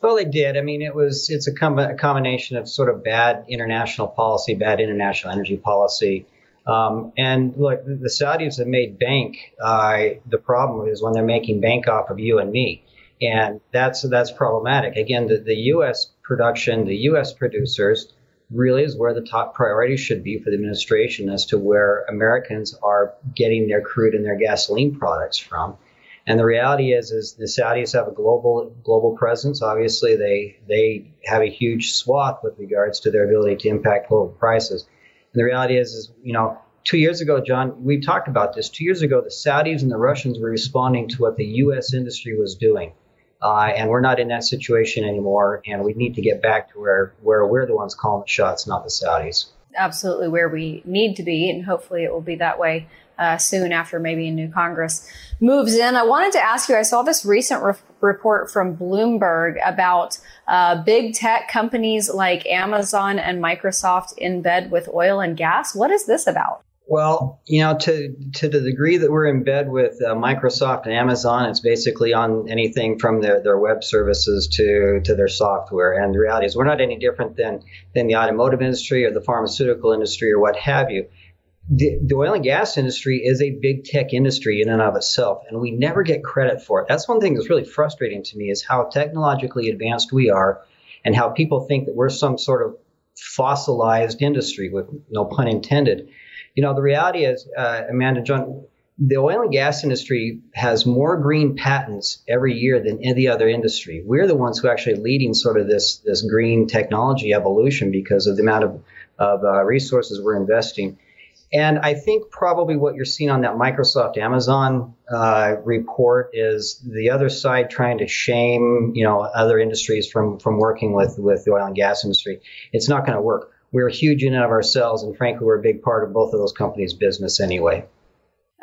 Well, they did. I mean, it was it's a, com- a combination of sort of bad international policy, bad international energy policy. Um, and look, the Saudis have made bank. Uh, the problem is when they're making bank off of you and me, and that's that's problematic. Again, the, the U.S. production, the U.S. producers really is where the top priority should be for the administration as to where Americans are getting their crude and their gasoline products from. And the reality is, is the Saudis have a global global presence. Obviously, they they have a huge swath with regards to their ability to impact global prices. And the reality is, is you know, two years ago, John, we talked about this. Two years ago, the Saudis and the Russians were responding to what the U.S. industry was doing. Uh, and we're not in that situation anymore. And we need to get back to where, where we're the ones calling the shots, not the Saudis. Absolutely where we need to be. And hopefully it will be that way uh, soon after maybe a new Congress moves in. I wanted to ask you, I saw this recent re- report from Bloomberg about uh, big tech companies like Amazon and Microsoft in bed with oil and gas. What is this about? Well, you know, to to the degree that we're in bed with uh, Microsoft and Amazon, it's basically on anything from their, their web services to to their software. And the reality is, we're not any different than than the automotive industry or the pharmaceutical industry or what have you. The, the oil and gas industry is a big tech industry in and of itself, and we never get credit for it. That's one thing that's really frustrating to me is how technologically advanced we are, and how people think that we're some sort of fossilized industry, with no pun intended you know, the reality is, uh, Amanda John, the oil and gas industry has more green patents every year than any other industry. We're the ones who are actually leading sort of this this green technology evolution because of the amount of of uh, resources we're investing. And I think probably what you're seeing on that Microsoft Amazon uh, report is the other side trying to shame you know other industries from from working with with the oil and gas industry. It's not going to work we're a huge in and of ourselves, and frankly, we're a big part of both of those companies' business anyway.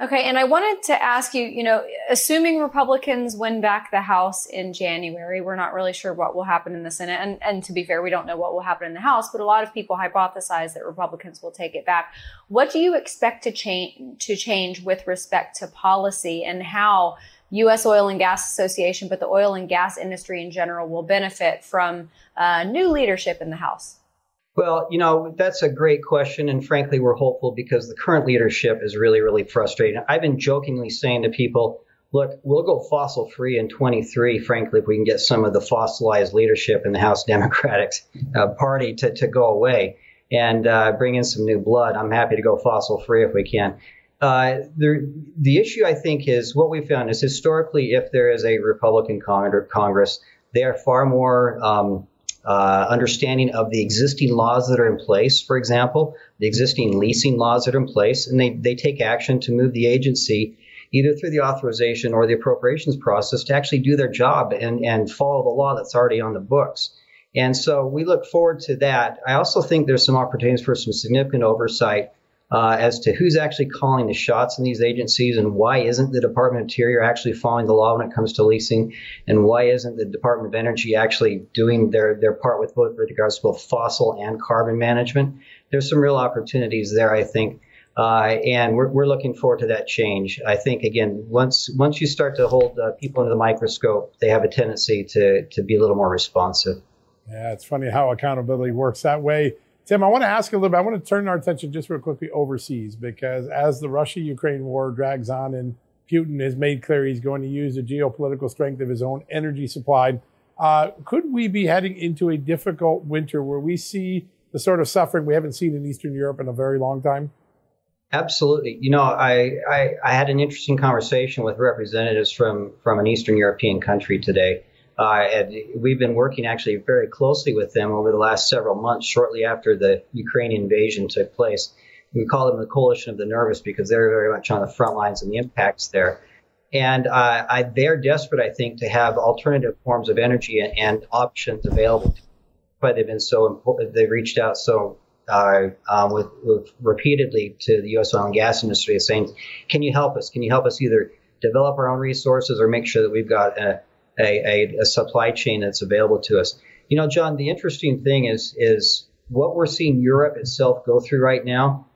Okay, and I wanted to ask you, you know, assuming Republicans win back the House in January, we're not really sure what will happen in the Senate. And, and to be fair, we don't know what will happen in the House, but a lot of people hypothesize that Republicans will take it back. What do you expect to change to change with respect to policy and how U.S. Oil and Gas Association, but the oil and gas industry in general will benefit from uh, new leadership in the House? Well, you know, that's a great question. And frankly, we're hopeful because the current leadership is really, really frustrating. I've been jokingly saying to people, look, we'll go fossil free in 23, frankly, if we can get some of the fossilized leadership in the House Democratic uh, Party to, to go away and uh, bring in some new blood. I'm happy to go fossil free if we can. Uh, the, the issue, I think, is what we found is historically, if there is a Republican Congress, they are far more um, uh, understanding of the existing laws that are in place, for example, the existing leasing laws that are in place, and they, they take action to move the agency either through the authorization or the appropriations process to actually do their job and, and follow the law that's already on the books. And so we look forward to that. I also think there's some opportunities for some significant oversight uh, as to who's actually calling the shots in these agencies and why isn't the Department of Interior actually following the law when it comes to leasing, and why isn't the Department of Energy actually doing their, their part with both with regards to both fossil and carbon management. There's some real opportunities there, I think. Uh, and we're, we're looking forward to that change. I think again, once once you start to hold uh, people under the microscope, they have a tendency to to be a little more responsive. Yeah, it's funny how accountability works that way. Tim, I want to ask you a little bit. I want to turn our attention just real quickly overseas because as the Russia Ukraine war drags on and Putin has made clear he's going to use the geopolitical strength of his own energy supply, uh, could we be heading into a difficult winter where we see the sort of suffering we haven't seen in Eastern Europe in a very long time? Absolutely. You know, I, I, I had an interesting conversation with representatives from, from an Eastern European country today. Uh, and we've been working actually very closely with them over the last several months, shortly after the Ukrainian invasion took place. We call them the Coalition of the Nervous because they're very much on the front lines and the impacts there. And uh, I, they're desperate, I think, to have alternative forms of energy and, and options available. But they've been so important. They've reached out so uh, um, with, with, repeatedly to the U.S. oil and gas industry, saying, "Can you help us? Can you help us either develop our own resources or make sure that we've got a, a, a supply chain that's available to us?" You know, John, the interesting thing is is what we're seeing Europe itself go through right now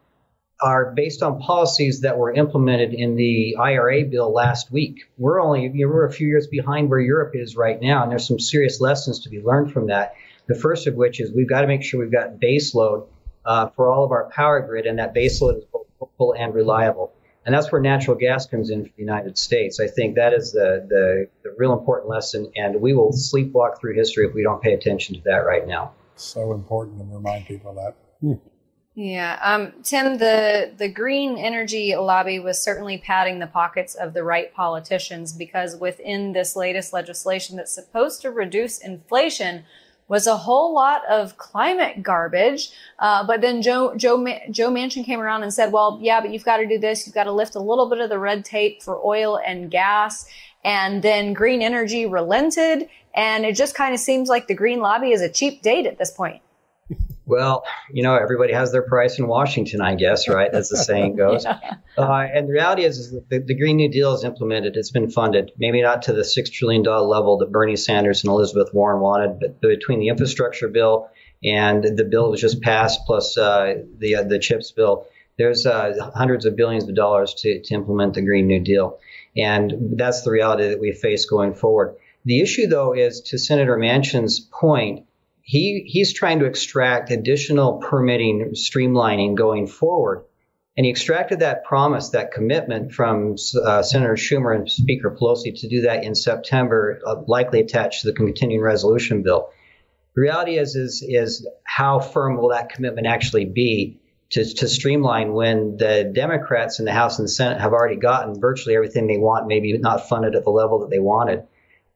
are based on policies that were implemented in the IRA bill last week. We're only you know, we're a few years behind where Europe is right now, and there's some serious lessons to be learned from that. The first of which is we've got to make sure we've got baseload uh, for all of our power grid, and that baseload is both full and reliable. And that's where natural gas comes in for the United States. I think that is the, the, the real important lesson, and we will sleepwalk through history if we don't pay attention to that right now. So important to remind people of that. Hmm. Yeah, um, Tim, the the green energy lobby was certainly padding the pockets of the right politicians because within this latest legislation that's supposed to reduce inflation, was a whole lot of climate garbage. Uh, but then Joe, Joe, Joe Manchin came around and said, well, yeah, but you've got to do this. You've got to lift a little bit of the red tape for oil and gas. And then green energy relented. And it just kind of seems like the green lobby is a cheap date at this point. Well, you know, everybody has their price in Washington, I guess, right? As the saying goes. yeah. uh, and the reality is, is the, the, Green New Deal is implemented. It's been funded, maybe not to the $6 trillion level that Bernie Sanders and Elizabeth Warren wanted, but between the infrastructure bill and the bill that was just passed, plus uh, the, uh, the CHIPS bill, there's uh, hundreds of billions of dollars to, to implement the Green New Deal. And that's the reality that we face going forward. The issue, though, is to Senator Manchin's point, he he's trying to extract additional permitting streamlining going forward. And he extracted that promise, that commitment from uh, Senator Schumer and Speaker Pelosi to do that in September, uh, likely attached to the continuing resolution bill. The reality is, is, is how firm will that commitment actually be to, to streamline when the Democrats in the House and the Senate have already gotten virtually everything they want, maybe not funded at the level that they wanted.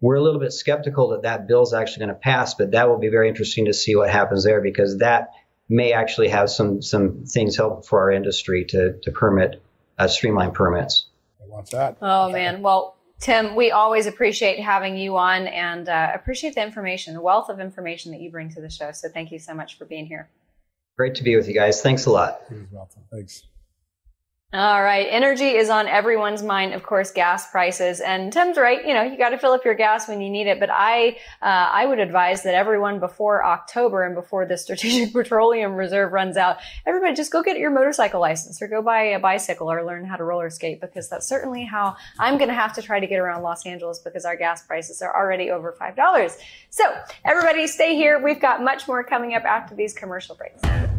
We're a little bit skeptical that that bill is actually going to pass, but that will be very interesting to see what happens there because that may actually have some some things helpful for our industry to to permit uh, streamline permits. What's that? Oh man, well. Tim, we always appreciate having you on and uh, appreciate the information, the wealth of information that you bring to the show. So thank you so much for being here. Great to be with you guys. Thanks a lot. You're welcome. Thanks. All right. Energy is on everyone's mind, of course, gas prices. And Tim's right. You know, you got to fill up your gas when you need it. But I, uh, I would advise that everyone before October and before the Strategic Petroleum Reserve runs out, everybody just go get your motorcycle license or go buy a bicycle or learn how to roller skate because that's certainly how I'm going to have to try to get around Los Angeles because our gas prices are already over $5. So everybody stay here. We've got much more coming up after these commercial breaks.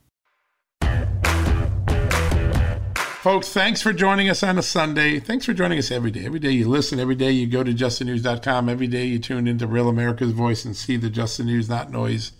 Folks, thanks for joining us on a Sunday. Thanks for joining us every day. Every day you listen, every day you go to justthenews.com, every day you tune into Real America's Voice and see the Just the News, Not Noise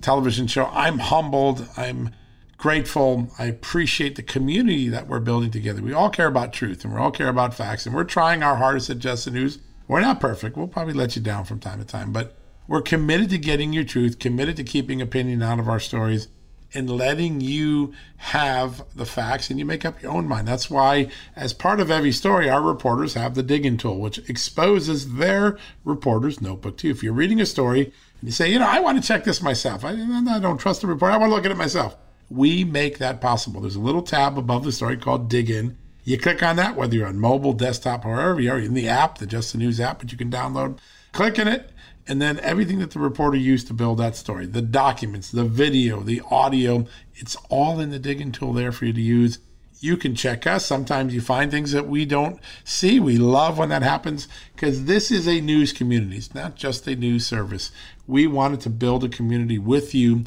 television show. I'm humbled. I'm grateful. I appreciate the community that we're building together. We all care about truth and we all care about facts, and we're trying our hardest at Just the News. We're not perfect. We'll probably let you down from time to time, but we're committed to getting your truth, committed to keeping opinion out of our stories, and letting you have the facts and you make up your own mind. That's why, as part of every story, our reporters have the digging tool, which exposes their reporter's notebook to you. If you're reading a story and you say, you know, I want to check this myself, I, I don't trust the report, I want to look at it myself. We make that possible. There's a little tab above the story called Dig In. You click on that, whether you're on mobile, desktop, or wherever you are, in the app, the Just the News app, but you can download. Click in it and then everything that the reporter used to build that story the documents, the video, the audio it's all in the digging tool there for you to use. You can check us. Sometimes you find things that we don't see. We love when that happens because this is a news community. It's not just a news service. We wanted to build a community with you,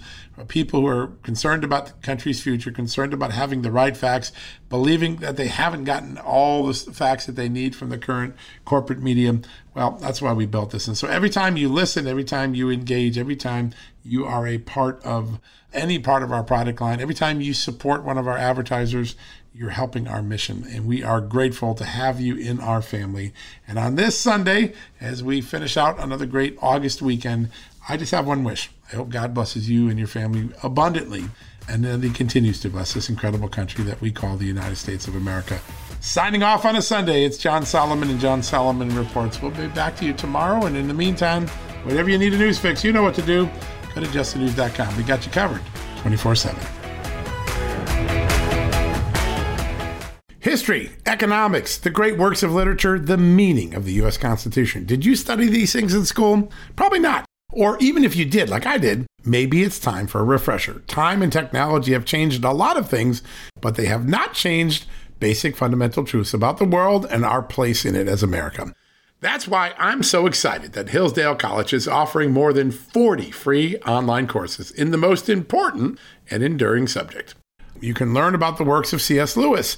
people who are concerned about the country's future, concerned about having the right facts, believing that they haven't gotten all the facts that they need from the current corporate media. Well, that's why we built this. And so every time you listen, every time you engage, every time you are a part of any part of our product line, every time you support one of our advertisers, you're helping our mission. And we are grateful to have you in our family. And on this Sunday, as we finish out another great August weekend, I just have one wish. I hope God blesses you and your family abundantly, and that He continues to bless this incredible country that we call the United States of America. Signing off on a Sunday, it's John Solomon and John Solomon Reports. We'll be back to you tomorrow, and in the meantime, whatever you need a news fix, you know what to do. Go to justthenews.com. We got you covered 24 7. History, economics, the great works of literature, the meaning of the U.S. Constitution. Did you study these things in school? Probably not. Or even if you did, like I did, maybe it's time for a refresher. Time and technology have changed a lot of things, but they have not changed basic fundamental truths about the world and our place in it as America. That's why I'm so excited that Hillsdale College is offering more than 40 free online courses in the most important and enduring subject. You can learn about the works of C.S. Lewis,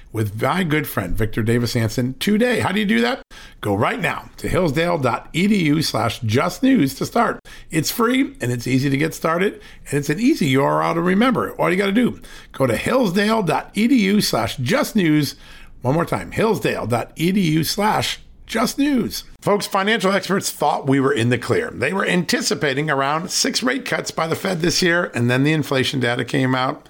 with my good friend Victor Davis Hanson today. How do you do that? Go right now to hillsdale.edu slash justnews to start. It's free and it's easy to get started, and it's an easy URL to remember. All you got to do, go to hillsdale.edu slash justnews. One more time, hillsdale.edu slash just news. Folks, financial experts thought we were in the clear. They were anticipating around six rate cuts by the Fed this year, and then the inflation data came out